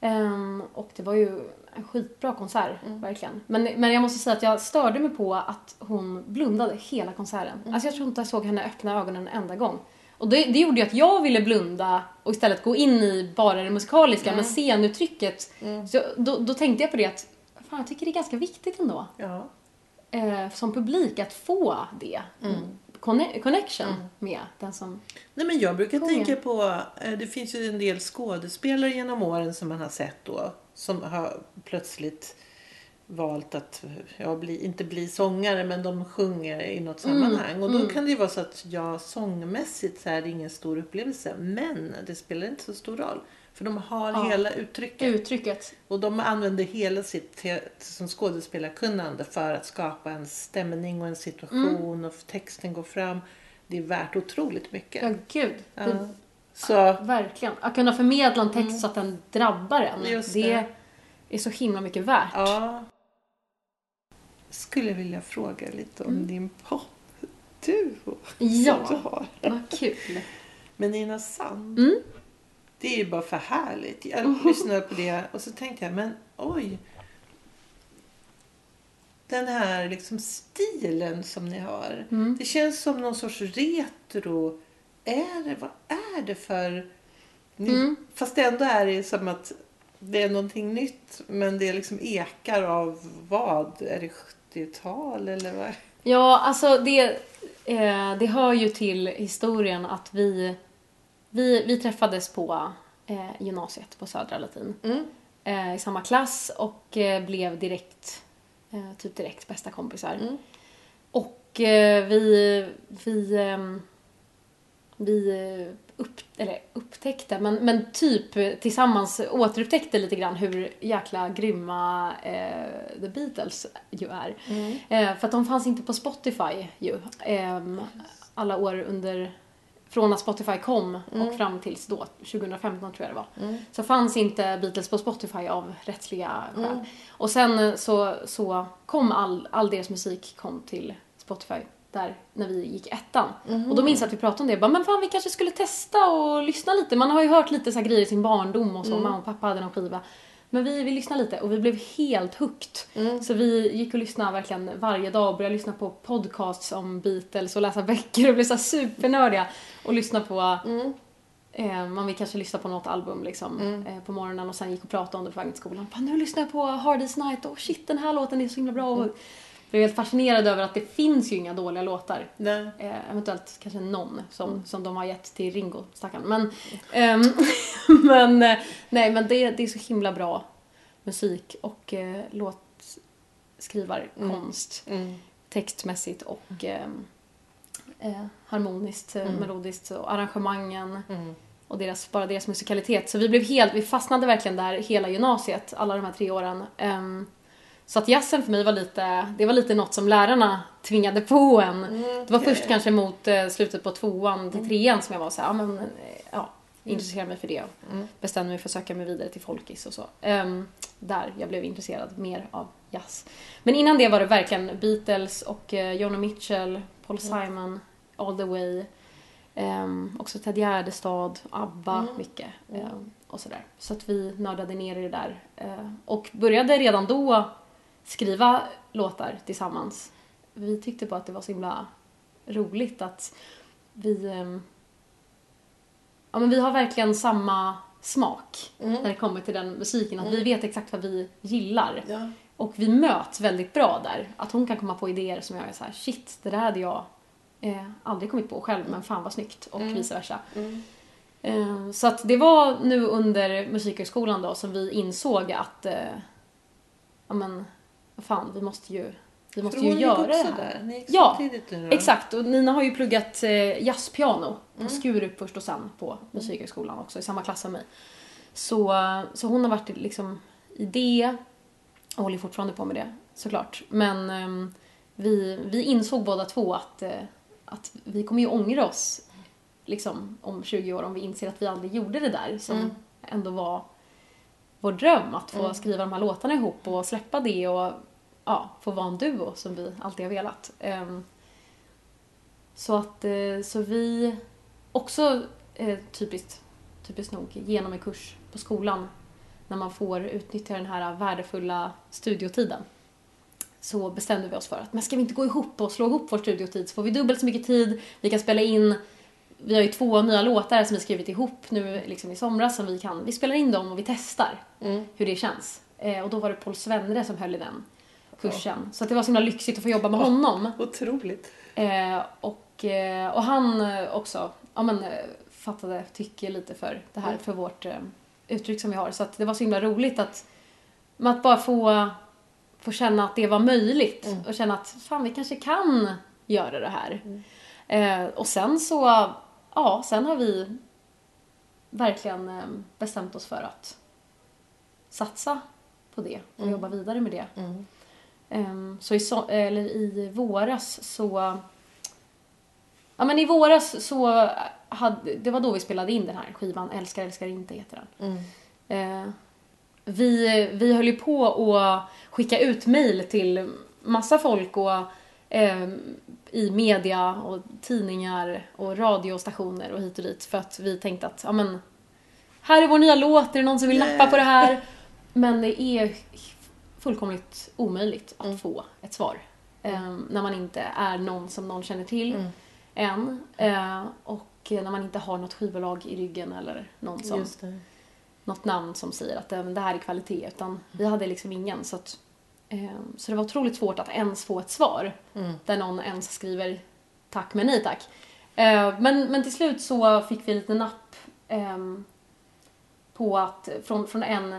Ehm, och det var ju en skitbra konsert, Mm. verkligen. Men, men jag måste säga att jag störde mig på att hon blundade hela konserten. Mm. Alltså jag tror inte jag såg henne öppna ögonen en enda gång. Och det, det gjorde ju att jag ville blunda och istället gå in i bara det musikaliska, Mm. men scenuttrycket. Så då, då tänkte jag på det att, fan jag tycker det är ganska viktigt ändå. Ja. Eh, som publik att få det. Mm. Conne- connection med den som... Nej, men jag brukar tänka på, eh, det finns ju en del skådespelare genom åren som man har sett då. Som har plötsligt valt att, ja, bli, inte bli sångare men de sjunger i något sammanhang. Och då kan det ju vara så att ja, sångmässigt så är det ingen stor upplevelse. Men det spelar inte så stor roll. För de har Ja. hela uttrycket. Uttrycket. Och de använder hela sitt som skådespelarkunnande för att skapa en stämning och en situation och texten går fram. Det är värt otroligt mycket. Ja, gud. Ja. Det, Så Verkligen. Att kunna förmedla en text så att den drabbar en. Mm. Just det. det. är så himla mycket värt. ja. Skulle vilja fråga lite om din popduo som du Ja, har. vad kul. med Nina Sand. Mm. Det är ju bara för härligt. Jag lyssnade på det och så tänkte jag, men oj. Den här liksom stilen som ni har. Mm. Det känns som någon sorts retro. Är det, vad är det för... Ni, Mm. Fast ändå är det som att det är någonting nytt. Men det liksom ekar av vad? Är det 70-tal eller vad? Ja, alltså det, eh, det hör ju till historien att vi, vi, vi träffades på eh, gymnasiet på Södra Latin. Mm. Eh, I samma klass och eh, blev direkt, eh, typ direkt bästa kompisar. Mm. Och eh, vi, vi, ehm, vi eh, upp, eller upptäckte, men, men typ eh, tillsammans återupptäckte lite grann hur jäkla grymma eh, The Beatles ju är. Eh, för att de fanns inte på Spotify ju. Ehm, alla år under från att Spotify kom och fram tills då, 2015 tror jag det var. Så fanns inte Beatles på Spotify av rättsliga skäl. Och sen eh, så, så kom all, all deras musik kom till Spotify där när vi gick ettan. Och då minns jag att vi pratade om det. Bara, men fan vi kanske skulle testa och lyssna lite. Man har ju hört lite så grejer i sin barndom och så. Mamma och pappa hade någon skiva. Men vi, vi lyssnade lite och vi blev helt hooked. Så vi gick och lyssnade verkligen varje dag och började lyssna på podcasts om Beatles och läsa böcker och blev så supernördiga. Och lyssna på Eh, man vill kanske lyssna på något album liksom, eh, på morgonen och sen gick och pratade om det på vägen till skolan. Bara, nu lyssnar jag på Hard Day's Night och shit den här låten är så himla bra. Och blev helt fascinerad över att det finns ju inga dåliga låtar. Nej. Eh, eventuellt kanske någon som, som de har gett till Ringo, stackarn. Men, ehm, men, eh, nej, men det, det är så himla bra musik och låtskrivarkonst. Mm. Textmässigt och ehm, eh, harmoniskt, eh, melodiskt och arrangemangen Mm. och deras, bara deras musikalitet. Så vi blev helt, vi fastnade verkligen där hela gymnasiet, alla de här tre åren. Ehm, så att jazzen för mig var lite, det var lite något som lärarna tvingade på en. Det var först kanske mot eh, slutet på tvåan till trean som jag var så här, ja men, eh, ja, intresserade mig för det och bestämde mig för att söka mig vidare till folkis och så. Ehm, där jag blev intresserad mer av jazz. Men innan det var det verkligen Beatles och Joni Mitchell, Paul Simon, All the way. Ehm, också Ted Gärdestad, ABBA, mycket. ehm, och sådär. Så att vi nördade ner i det där. Eh, och började redan då skriva låtar tillsammans. Vi tyckte bara att det var så himla roligt att vi... ehm, ja, men vi har verkligen samma smak när det kommer till den musiken. Att vi vet exakt vad vi gillar. Ja. Och vi möts väldigt bra där. Att hon kan komma på idéer som jag är så här: shit, det där hade jag eh, aldrig kommit på själv, men fan vad snyggt. Och vice versa. Eh, så att det var nu under Musikhögskolan då som vi insåg att, eh, ja men, fan, vi måste ju, vi måste För ju göra det här. där. Ni gick Ja, samtidigt nu då? Exakt, och Nina har ju pluggat eh, jazzpiano på Mm. Skurup först och sen på Musikhögskolan också, i samma klass som mig. Så, så hon har varit liksom i det och håller fortfarande på med det såklart. Men ehm, vi, vi insåg båda två att, eh, att vi kommer ju ångra oss liksom, om 20 år om vi inser att vi aldrig gjorde det där som Mm. ändå var vår dröm. Att få skriva de här låtarna ihop och släppa det och ja, få vara en duo som vi alltid har velat. Ehm, så att eh, så vi också eh, typiskt, typiskt nog genom en kurs på skolan när man får utnyttja den här värdefulla studiotiden så bestämde vi oss för att men ska vi inte gå ihop och slå ihop vår studiotid så får vi dubbelt så mycket tid, vi kan spela in vi har ju två nya låtar som vi skrivit ihop nu liksom i somras som vi kan, vi spelar in dem och vi testar hur det känns. Eh, och då var det Paul Svendre som höll i den kursen. Så att det var så himla lyxigt att få jobba med honom. Otroligt. Eh, och, eh, och han eh, också ja, men, eh, fattade tycke lite för det här, för vårt uttryck som vi har. Så att det var så himla roligt att, att bara få, få känna att det var möjligt och känna att fan vi kanske kan göra det här. Eh, och sen så, ja, sen har vi verkligen eh, bestämt oss för att satsa på det och jobba vidare med det. Ehm, så i, so- eller i våras så... Ja men i våras så hade, det var då vi spelade in den här skivan, Älskar älskar inte heter den. Eh, vi, vi höll ju på att skicka ut mail till massa folk och eh, i media och tidningar och radiostationer och hit och dit för att vi tänkte att ja men här är vår nya låt, är det någon som vill nappa på det här? Men det är fullkomligt omöjligt att få ett svar. Eh, när man inte är någon som någon känner till än. Eh, och när man inte har något skivbolag i ryggen eller någon som, något namn som säger att eh, det här är kvalitet. Utan vi hade liksom ingen. Så, att, eh, så det var otroligt svårt att ens få ett svar. Där någon ens skriver tack men nej tack. Eh, men, men till slut så fick vi lite napp ehm, på att, från, från en,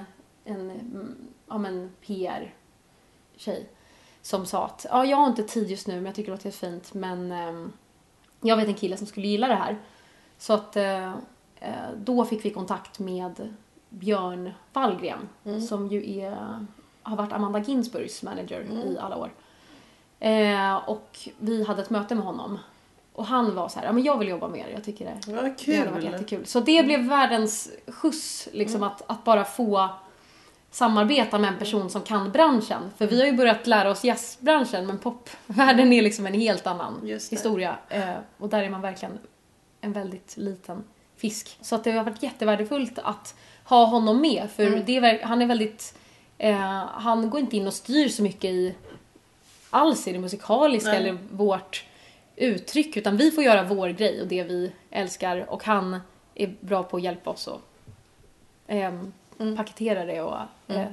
en mm, ja, men PR-tjej som sa att ja, jag har inte tid just nu men jag tycker det låter fint men ehm, jag vet en kille som skulle gilla det här. Så att eh, eh, då fick vi kontakt med Björn Wallgren som ju är, har varit Amanda Ginsburgs manager i alla år. Eh, och vi hade ett möte med honom. Och han var så här, ja men jag vill jobba med er, jag tycker det, Vad det hade varit kul. jättekul. Så det blev världens skjuts, liksom att, att bara få samarbeta med en person som kan branschen. För vi har ju börjat lära oss jazzbranschen men popvärlden är liksom en helt annan historia. Eh, och där är man verkligen en väldigt liten fisk. Så att det har varit jättevärdefullt att ha honom med för det är, ver- han är väldigt, eh, han går inte in och styr så mycket i alls i det musikaliska Nej. eller vårt uttryck utan vi får göra vår grej och det vi älskar och han är bra på att hjälpa oss att ehm, paketera det och eh, ja,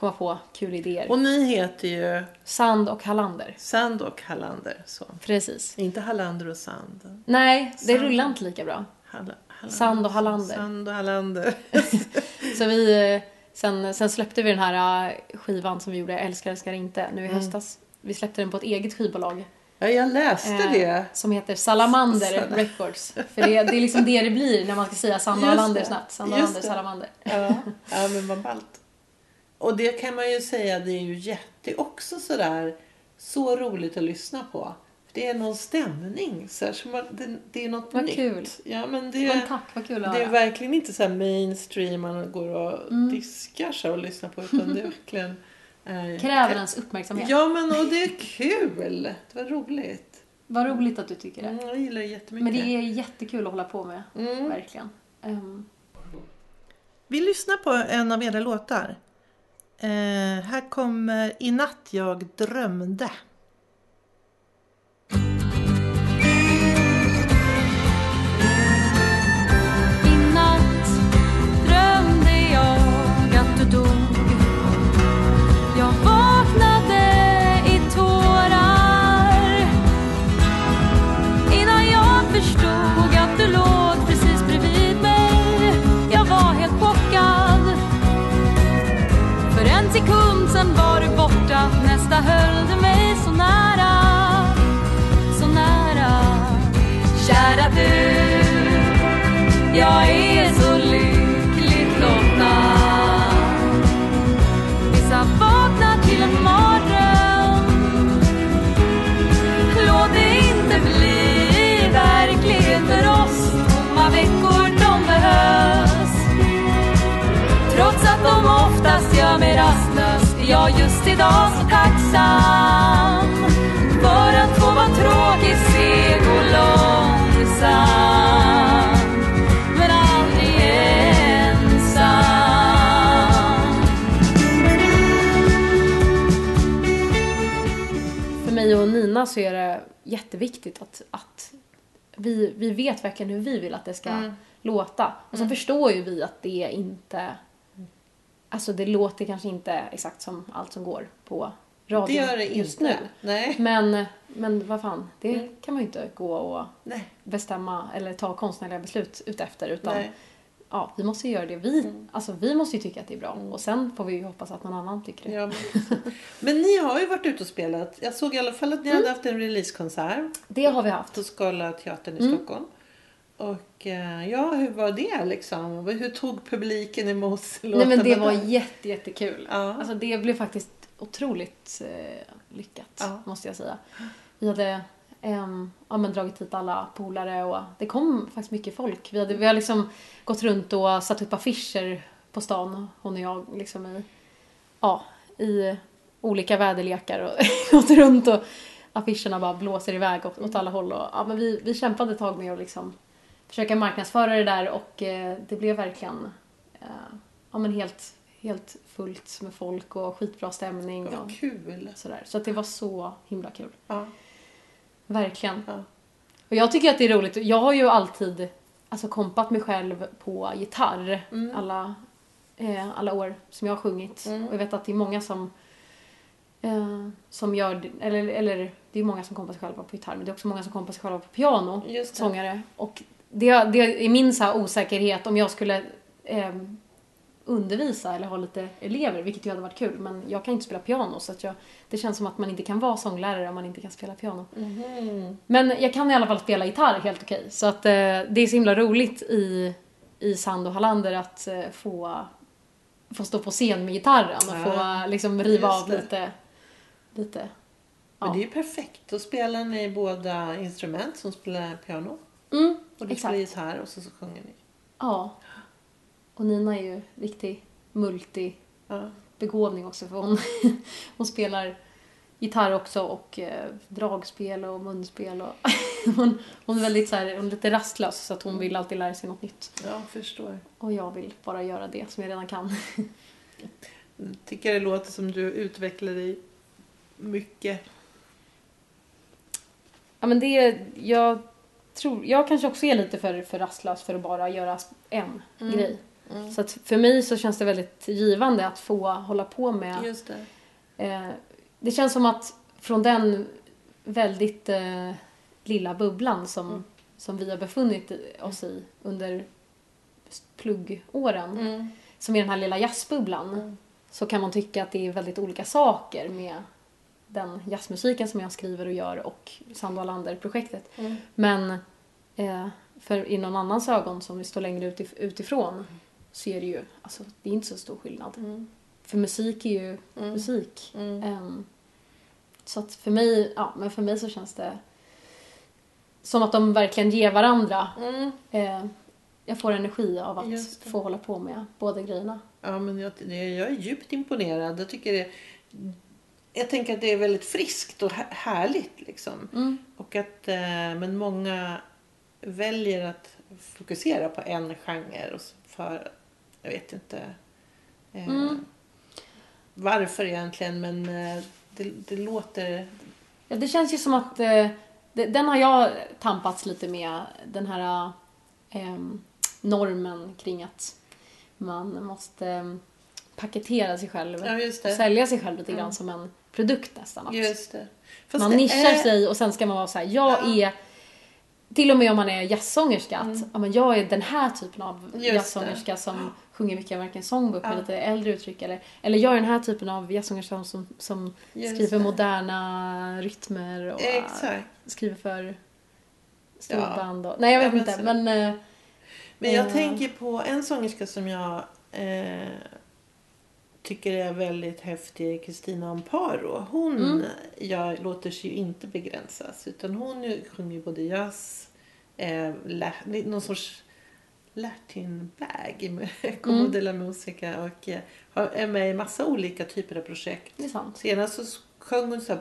komma på kul idéer. Och ni heter ju Sand och Hallander. Sand och Hallander. Så. Precis. Inte Hallander och Sand. Nej, det Sand. rullar inte lika bra. Halla, Hallander. Sand och Hallander. Sand och Hallander. Så vi, eh, sen, sen släppte vi den här eh, skivan som vi gjorde, Älskar älskar inte, nu i höstas. Vi släppte den på ett eget skivbolag. Ja, jag läste eh, det. Som heter Salamander Sal- Records. För det, det är liksom det det blir när man ska säga Sand och Just Hallander snabbt. Sand och Just Hallander. Salamander. Ja, ja men vad ballt. Och det kan man ju säga, det är ju jätte också sådär så roligt att lyssna på. Det är någon stämning. Så här, som man, det, det är något Vad nytt. kul. Ja, men det, Men tack, vad kul att det är verkligen inte så här mainstream man går och Mm. diskar så och lyssnar på. Utan det är verkligen... Eh, Kräver ens uppmärksamhet. Ja, men och det är kul. Det var roligt. Vad roligt att du tycker det. Mm, jag gillar det jättemycket. Men det är jättekul att hålla på med. Mm. Verkligen. Ehm, Vi lyssnar på en av era låtar. Eh, här kommer I natt jag drömde. Vissa till en mardröm Låt det inte bli verklighet för oss. Tomma veckor, de behövs. Trots att de oftast gör mig rastlös Är jag just idag så tacksam. För att få vara tråkig, seg och långsam. Mig och Nina så är det jätteviktigt att, att vi, vi vet verkligen hur vi vill att det ska Mm. låta. Och så förstår ju vi att det inte... Alltså det låter kanske inte exakt som allt som går på radio Det gör det just inte. nu. Nej. Men, men vad fan, det Mm. kan man ju inte gå och Nej. bestämma eller ta konstnärliga beslut utefter. Utan Nej. Ja, vi måste ju göra det vi... Mm. Alltså vi måste ju tycka att det är bra. Och sen får vi ju hoppas att någon annan tycker det. Ja, men, men ni har ju varit ute och spelat. Jag såg i alla fall att ni hade haft en releasekonsert Det har vi haft. på Skala teatern i Mm. Stockholm. Och eh, ja, hur var det liksom? Hur tog publiken emot Nej men det var jätte, jättekul. Ja. Alltså det blev faktiskt otroligt eh, lyckat, Ja. måste jag säga. Vi hade ehm, ja, men dragit hit alla polare och det kom faktiskt mycket folk. Vi, hade, vi har liksom gått runt och satt upp affischer på stan, hon och jag, liksom i, ja, i olika väderlekar och gått runt och affischerna bara blåser iväg åt, åt alla håll. Och, ja, men vi, vi kämpade ett tag med att liksom försöka marknadsföra det där och eh, det blev verkligen eh, ja, men helt, helt fullt med folk och skitbra stämning. Och Vad kul. sådär. Så att det var så himla kul. Ja. Verkligen. Ja. Och jag tycker att det är roligt. Jag har ju alltid alltså, kompat mig själv på gitarr Mm. alla, eh, alla år som jag har sjungit. Mm. Och jag vet att det är många som eh, som gör, eller, eller det är många som kompar sig själva på gitarr men det är också många som kompar sig själva på piano, sångare. Och det, det är min så osäkerhet om jag skulle eh, undervisa eller ha lite elever, vilket ju hade varit kul, men jag kan inte spela piano så att jag, det känns som att man inte kan vara sånglärare om man inte kan spela piano. Mhm. Men jag kan i alla fall spela gitarr helt okej. Så att eh, det är så himla roligt i, i Sand och Hallander att eh, få, få stå på scen med gitarren och Ja, få liksom riva just av det. lite, lite. Men Ja. det är ju perfekt. Då spelar ni båda instrument som spelar piano. Mm, Och du exakt. spelar gitarr och så, så sjunger ni. Ja. Och Nina är ju riktig multibegåvning också för hon, hon spelar gitarr också och eh, dragspel och munspel och hon, hon är väldigt så här, hon är lite rastlös så att hon vill alltid lära sig något nytt. ja, förstår. Och jag vill bara göra det som jag redan kan. Tycker det låter som du utvecklar dig mycket. Ja men det, jag tror, jag kanske också är lite för, för rastlös för att bara göra en Mm. grej. Så att för mig så känns det väldigt givande att få hålla på med Just det. Eh, det känns som att från den väldigt eh, lilla bubblan som, Mm. som vi har befunnit oss i under pluggåren, Mm. som är den här lilla jazzbubblan, Mm. så kan man tycka att det är väldigt olika saker med den jazzmusiken som jag skriver och gör och Sand och Alander-projektet. Mm. Men eh, för i någon annans ögon som står längre utif- utifrån så är det ju, alltså det är inte så stor skillnad. Mm. För musik är ju Mm. musik. Ehm, så att för mig, ja, men för mig så känns det som att de verkligen ger varandra. Eh, jag får energi av att få hålla på med båda grejerna. Ja, men jag, jag är djupt imponerad. Jag tycker det jag tänker att det är väldigt friskt och hä- härligt liksom. Mm. Och att, eh, men många väljer att fokusera på en genre för, jag vet inte eh, Mm. varför egentligen men eh, det, det låter, Ja, det känns ju som att eh, det, den har jag tampats lite med, den här eh, normen kring att man måste eh, paketera sig själv ja just och sälja sig själv lite grann Mm. som en produkt nästan. Att Just det. Man nischar är- sig och sen ska man vara så här, jag Ja. är till och med om man är jazzsångerska, att ja, men jag är den här typen av Mm. Jazzsångerska som sjunger mycket American Songbook med Ja. lite äldre uttryck. Eller, eller jag är den här typen av jazzsångerska som, som Just skriver det. moderna rytmer och Exakt. skriver för Ja. storband. Och, nej, jag Ja, vet men inte. Men, eh, Men jag Eh. tänker på en sångerska som jag eh, tycker är väldigt häftig, Kristina Amparo. Hon Mm. jag, låter sig ju inte begränsas utan hon ju- sjunger ju både jazz, eh, någon sorts latin bag med Como Mm. de la Musica och eh, är med i massa olika typer av projekt. det är sant. Senast så sjöng hon så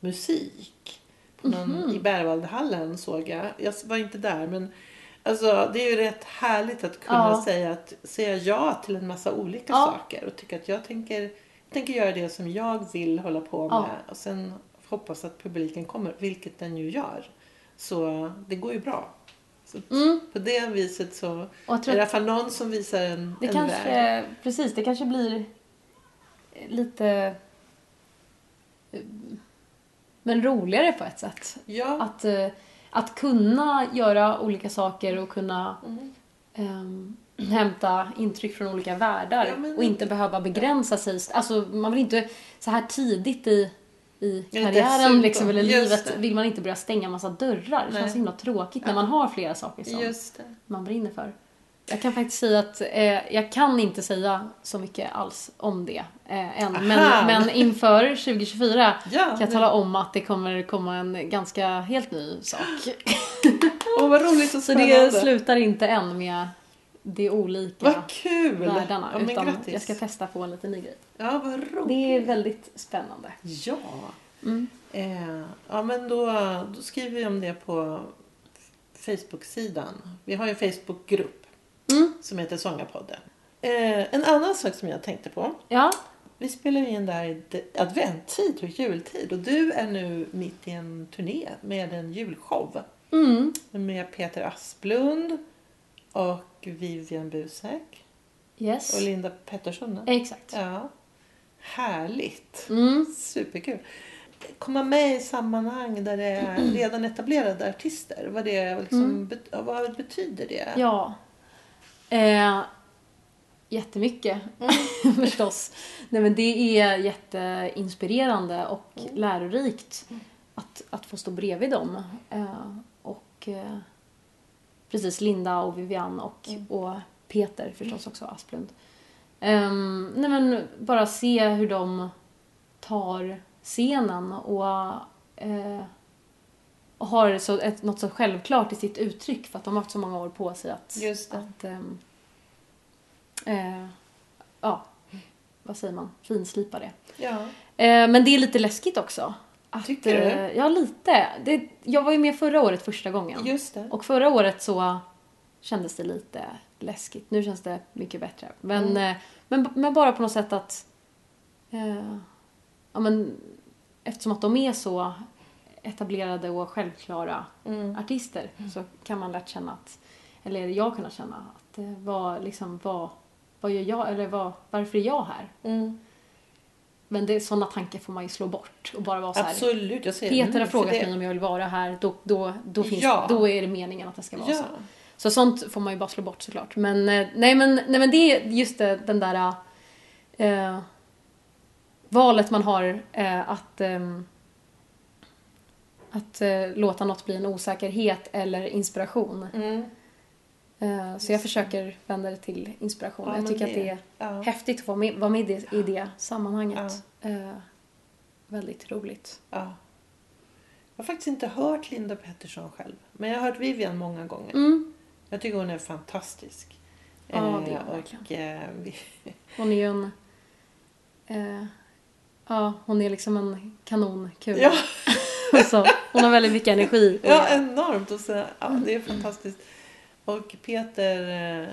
Bond-musik på någon, Mhm. i Berwaldhallen såg jag. Jag var inte där men alltså, det är ju rätt härligt att kunna Ja. säga, att, säga ja till en massa olika Ja. saker och tycka att jag tänker, jag tänker göra det som jag vill hålla på med Ja. och sen hoppas att publiken kommer, vilket den ju gör. Så det går ju bra. Så Mm. På det viset så är det i alla fall någon som visar en, det en kanske, väg. precis, det kanske blir lite men roligare på ett sätt. Ja. Att, eh, att kunna göra olika saker och kunna Mm. ehm, hämta intryck från olika världar Ja, men- och inte behöva begränsa sig. Alltså man vill inte så här tidigt i, i karriären liksom, eller livet vill man inte börja stänga massa dörrar. Det Nej. känns så himla tråkigt Ja. när man har flera saker som man brinner för. Jag kan faktiskt säga att eh, jag kan inte säga så mycket alls om det eh, än. Men, men inför 2024 Ja, kan jag tala om att det kommer komma en ganska helt ny sak. Åh, vad roligt och Så spännande. det slutar inte än med de olika Vad kul! världarna. Ja, utan grattis. jag ska testa på en liten ny grej. Ja, vad roligt. Det är väldigt spännande. Ja. Mm. Eh, ja, men då, då skriver vi om det på Facebook-sidan. Vi har ju en Facebook-grupp Mm. som heter Sångarpodden. Eh, en annan sak som jag tänkte på. Ja, Vi spelar in där i adventtid och jultid och du är nu mitt i en turné med en julshow. mm. Med Peter Asplund och Vivian Busek yes. och Linda Pettersson. Exakt. Ja. Härligt. Mm. Superkul. Komma med i sammanhang där det är redan etablerade artister. Vad, det liksom, Mm. bet- vad betyder det? Ja. Eh, jättemycket förstås. Nej men det är jätteinspirerande och lärorikt att, att få stå bredvid dem. Eh, och eh, precis Linda och Vivian och, och Peter förstås också, Asplund. Ehm, nej men bara se hur de tar scenen och, eh, och har så ett, något så självklart i sitt uttryck för att de har haft så många år på sig att, Just det. att ehm, eh, ja, vad säger man, finslipa det. Ja. Eh, men det är lite läskigt också. Att, Tycker du? eh, Ja, lite. Det, jag var ju med förra året första gången. Just det. Och förra året så kändes det lite läskigt. Nu känns det mycket bättre. Men, Mm. eh, men, men bara på något sätt att... Eh, ja, men, eftersom att de är så etablerade och självklara Mm. artister så kan man lätt känna att, eller jag kunnat känna att eh, vad, liksom, vad, vad gör jag, eller vad, varför är jag här? Mm. Men det, sådana tankar får man ju slå bort och bara vara så här. Absolut, jag ser Peter har mm, frågat mig om jag vill vara här, då, då, då, finns, Ja. då är det meningen att det ska vara Ja. så. Så sånt får man ju bara slå bort såklart. Men eh, nej men, nej, men det är just det, den där eh, valet man har eh, att, ehm, att eh, låta något bli en osäkerhet eller inspiration. Mm. Eh, så jag försöker vända det till inspiration. Ja, jag tycker att det är ja. häftigt att vara med, vara med i, det, det sammanhanget. Eh, väldigt roligt. Ja. Jag har faktiskt inte hört Linda Pettersson själv. Men jag har hört Vivian många gånger. Mm. Jag tycker hon är fantastisk. Ja, det är hon Eh, och, eh, Hon är ju en... Eh, Ja, hon är liksom en kanonkula. Ja, hon har väldigt mycket energi. ja enormt. Och så, ja, det är fantastiskt. Och Peter eh,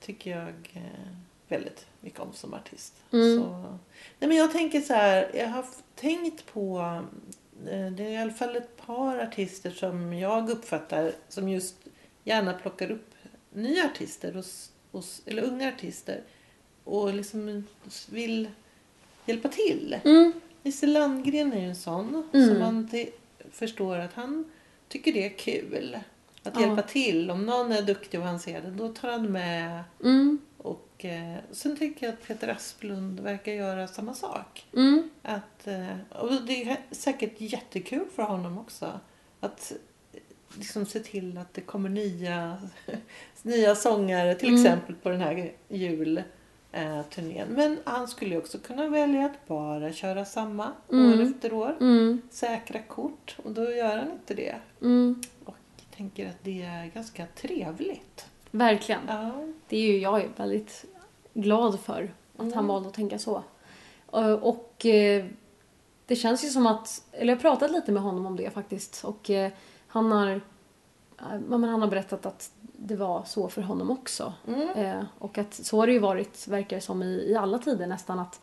tycker jag eh, väldigt mycket om som artist. Mm. Så, nej men jag tänker så här, jag har tänkt på eh, det är i alla fall ett par artister som jag uppfattar som just gärna plockar upp nya artister, hos, hos, eller unga artister och liksom vill hjälpa till. Mm. Nisse Landgren är ju en sån Mm. som man förstår att han tycker det är kul. Att Ja. hjälpa till. Om någon är duktig och han ser det, då tar han med. Mm. Och eh, sen tycker jag att Peter Asplund verkar göra samma sak. Mm. Att, eh, och det är säkert jättekul för honom också. Att eh, liksom se till att det kommer nya, nya sångare till Mm. exempel på den här julturnén. Men han skulle också kunna välja att bara köra samma Mm. år efter år. Mm. Säkra kort och då gör han inte det. Mm. Och tänker att det är ganska trevligt. Verkligen. Ja. Det är ju jag väldigt glad för att Mm. han valde att tänka så. Eh, Och eh, det känns ju som att, eller jag har pratat lite med honom om det faktiskt och eh, han har, men han har berättat att det var så för honom också. Mm. Och att så har det ju varit, verkar det som, i, i alla tider nästan att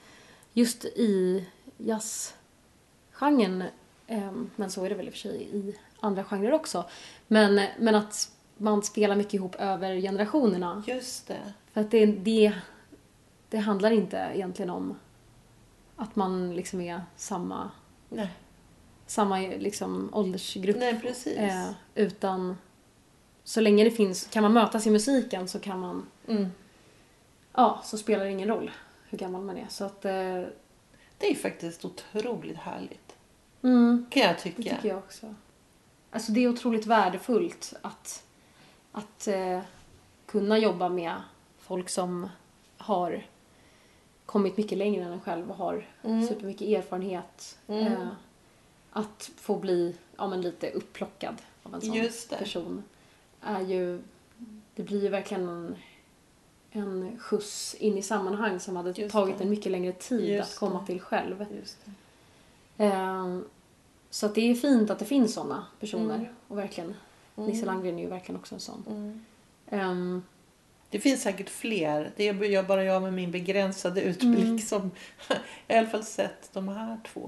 just i jazzgenren, men så är det väl i och för sig i andra genrer också, men, men att man spelar mycket ihop över generationerna. Just det. För att det, det, det handlar inte egentligen om att man liksom är samma, Nej, samma liksom åldersgrupp. Nej precis. Eh, utan så länge det finns, kan man mötas i musiken så kan man, Mm. ja, så spelar det ingen roll hur gammal man är. Så att, eh, Det är faktiskt otroligt härligt. Mm, Kan jag det tycka. tycker jag också. Alltså det är otroligt värdefullt att, att eh, kunna jobba med folk som har kommit mycket längre än en själv och har Mm. supermycket erfarenhet. Mm. Eh, att få bli ja, men lite upplockad av en sån Just det. person är ju, det blir ju verkligen en, en skjuts in i sammanhang som hade Just tagit det. en mycket längre tid Just att komma det. till själv. Eh, så det är fint att det finns såna personer. Mm. Och verkligen, Mm. Nisse Landgren är ju verkligen också en sån. Mm. Ehm, Det finns säkert fler. Det är bara jag med min begränsade utblick Mm. som i alla fall sett de här två.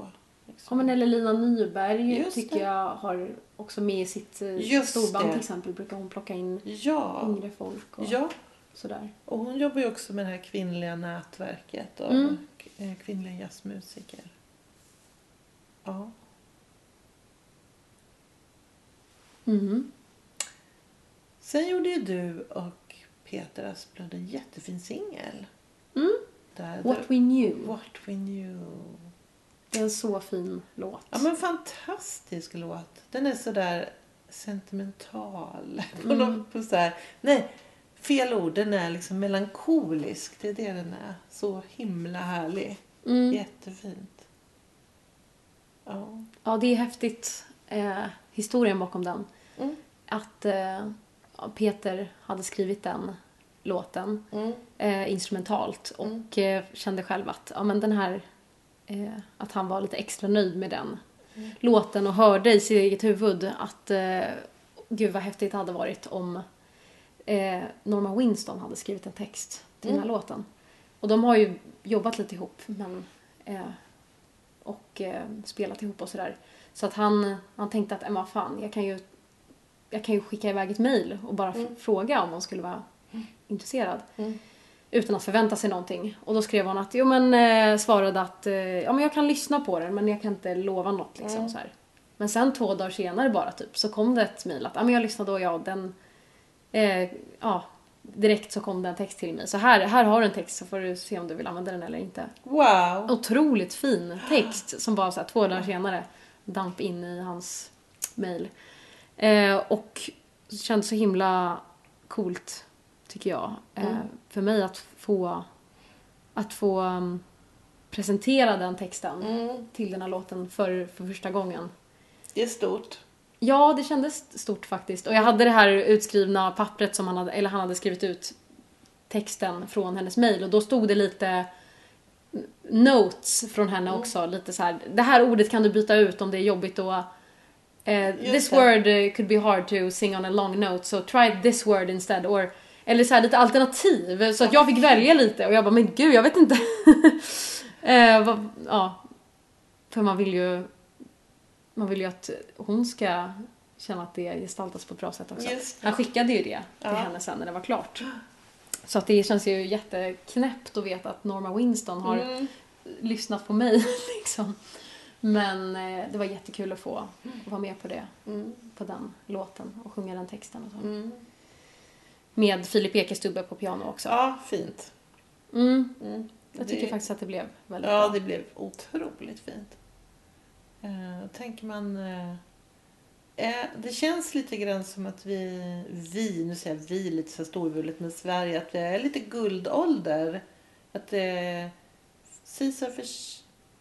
ja, liksom. men eller Lina Nyberg Just tycker det. jag har också med i sitt eh, Just storband det. till exempel brukar hon plocka in Ja. yngre folk och ja, sådär. och hon jobbar ju också med det här kvinnliga nätverket och Mm. eh, kvinnliga jazzmusiker. Ja. Mm. Sen gjorde ju du och Peter Asplund en jättefin singel. Mm. What We Knew. What We Knew. Det är en så fin låt. Ja men fantastisk låt. Den är sådär sentimental. På Mm. något, på så här, nej, fel ord. Den är liksom melankolisk. Det är det den är. Så himla härlig. Mm. Jättefint. Ja. Ja, det är häftigt. Eh, historien bakom den. Mm. Att eh, Peter hade skrivit den låten Mm. eh, instrumentalt och eh, kände själv att ja, men den här eh, att han var lite extra nöjd med den låten och hörde i sitt eget huvud att eh, gud vad häftigt det hade varit om Norma Winston hade skrivit en text till den här låten. Och de har ju jobbat lite ihop men, och eh, spelat ihop och sådär. Så att han, han tänkte att, "Äh, vad fan, jag kan ju, jag kan ju skicka iväg ett mail och bara f- fråga om hon skulle vara intresserad. Mm. Utan att förvänta sig någonting. Och då skrev hon att, jo men eh, svarade att, eh, ja men jag kan lyssna på den men jag kan inte lova något liksom så här. Men sen två dagar senare bara typ så kom det ett mejl att, ja men jag lyssnade och ja den, eh, ja direkt så kom det en text till mig. Så här, här har du en text så får du se om du vill använda den eller inte. Wow. Otroligt fin text som bara så här, två dagar senare damp in i hans mejl. Eh, och kändes så himla coolt, tycker jag, eh, för mig att få, att få um, presentera den texten Mm. till den här låten för, för första gången. Det är stort. Ja, det kändes stort faktiskt. Och jag hade det här utskrivna pappret som han hade, eller han hade skrivit ut texten från hennes mejl och då stod det lite notes från henne också. Lite så här, det här ordet kan du byta ut om det är jobbigt att eh, this det. word eh, could be hard to sing on a long note so try this word instead. Or, eller så här, lite alternativ så att jag fick välja lite och jag bara men gud jag vet inte. eh, vad, ja. För man vill ju man vill ju att hon ska känna att det gestaltas på ett bra sätt också. Han skickade ju det till Ja. henne sen när det var klart. Så att det känns ju jätteknäppt att veta att Norma Winston har Mm. lyssnat på mig. Liksom. Men eh, det var jättekul att få vara med på det, Mm. på den låten och sjunga den texten. Och så. Mm. Med Filip Ekestubbe på piano också. Ja, fint. Mm. Mm. Jag tycker Det- faktiskt att det blev väldigt Ja, bra. det blev otroligt fint. Eh, tänker man... Eh, eh, det känns lite grann som att vi, vi nu säger jag vi lite så storvulet med Sverige, att det är lite guldålder. Att det så för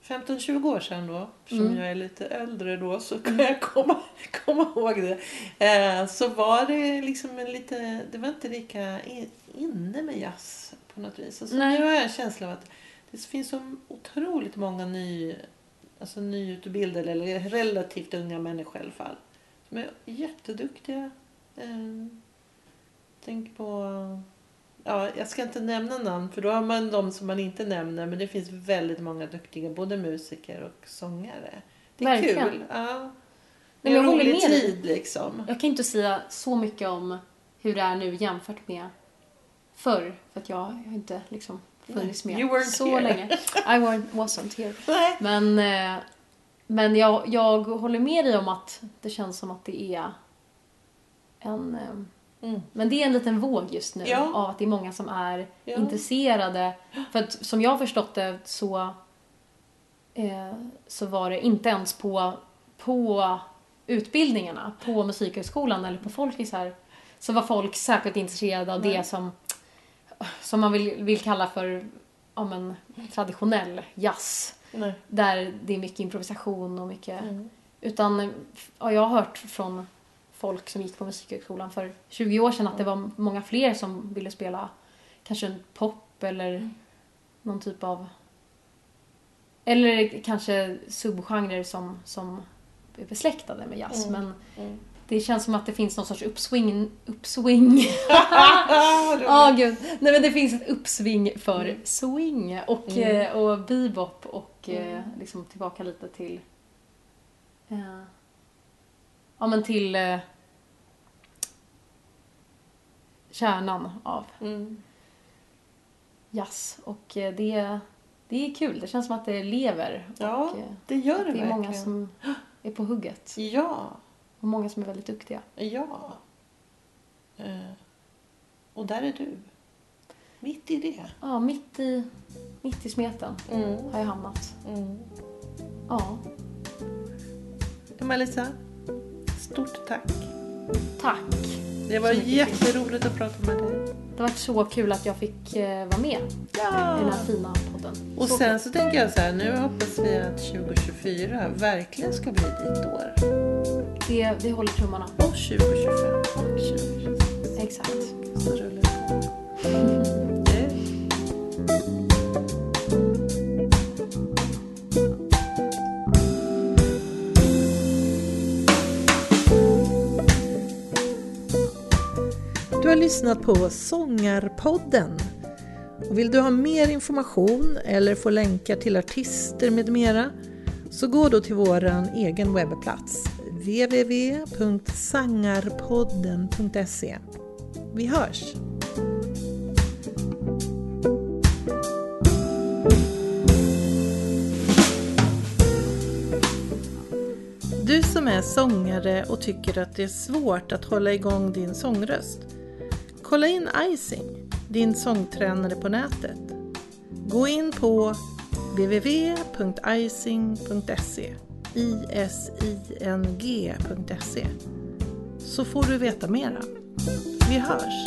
15-20 år sedan då, eftersom Mm. jag är lite äldre då så kan jag komma, komma ihåg det. Eh, så var det liksom en lite, det var inte lika in, inne med jazz på något vis. Och så Nej. nu har jag en känsla av att det finns så otroligt många ny, alltså nyutbildade eller relativt unga människor i alla fall. Som är jätteduktiga. Eh, tänk på, ja jag ska inte nämna namn för då har man de som man inte nämner men det finns väldigt många duktiga både musiker och sångare. Det är Verkligen. kul. Ja. Det är en rolig med tid liksom. Jag kan inte säga så mycket om hur det är nu jämfört med förr. För att jag har inte liksom funnits med You så here. länge. I wasn't here. Nej. Men, eh, men jag, jag håller med dig om att det känns som att det är en... Eh, Mm. men det är en liten våg just nu Ja. av att det är många som är Ja. intresserade. För att som jag har förstått det så, eh, så var det inte ens på, på utbildningarna, på Musikhögskolan eller på Folkisar, så var folk särskilt intresserade av Nej. det som, som man vill, vill kalla för ja, men, traditionell jazz. Nej. Där det är mycket improvisation och mycket... Mm. Utan ja, jag har hört från folk som gick på Musikhögskolan för 20 år sedan att det var många fler som ville spela kanske en pop eller någon typ av... Eller kanske subgenrer som, som är besläktade med jazz. Mm. Men Mm. Det känns som att det finns någon sorts uppsving... uppsving. Ja, gud. Nej men det finns ett uppsving för Mm. swing och, Mm. eh, och bebop och eh, Mm. liksom tillbaka lite till... Eh, ja men till eh, kärnan av Mm. jazz. Och det, det är kul. Det känns som att det lever. Ja, och, det gör det, det är verkligen. många som är på hugget. Ja, Och många som är väldigt duktiga. ja. Eh, och där är du. Mitt i det. Ja, mitt i, mitt i smeten Mm. har jag hamnat. Mm. Ja, Melissa, stort tack. tack. Det var jätteroligt att prata med dig. Det varit så kul att jag fick eh, vara med i den här fina podden. Och så sen så tänker jag så här, nu hoppas vi att 2024 verkligen ska bli ditt år. Det, vi håller tummarna. Och 2025. Och 2026. Exakt. Så rullar. Det- Du har lyssnat på Sångarpodden. Och vill du ha mer information eller få länkar till artister med mera så gå då till vår egen webbplats www.sangarpodden.se. Vi hörs! Du som är sångare och tycker att det är svårt att hålla igång din sångröst. Kolla in Icing, din sångtränare på nätet. Gå in på www.icing.se ising.se så får du veta mera. Vi hörs!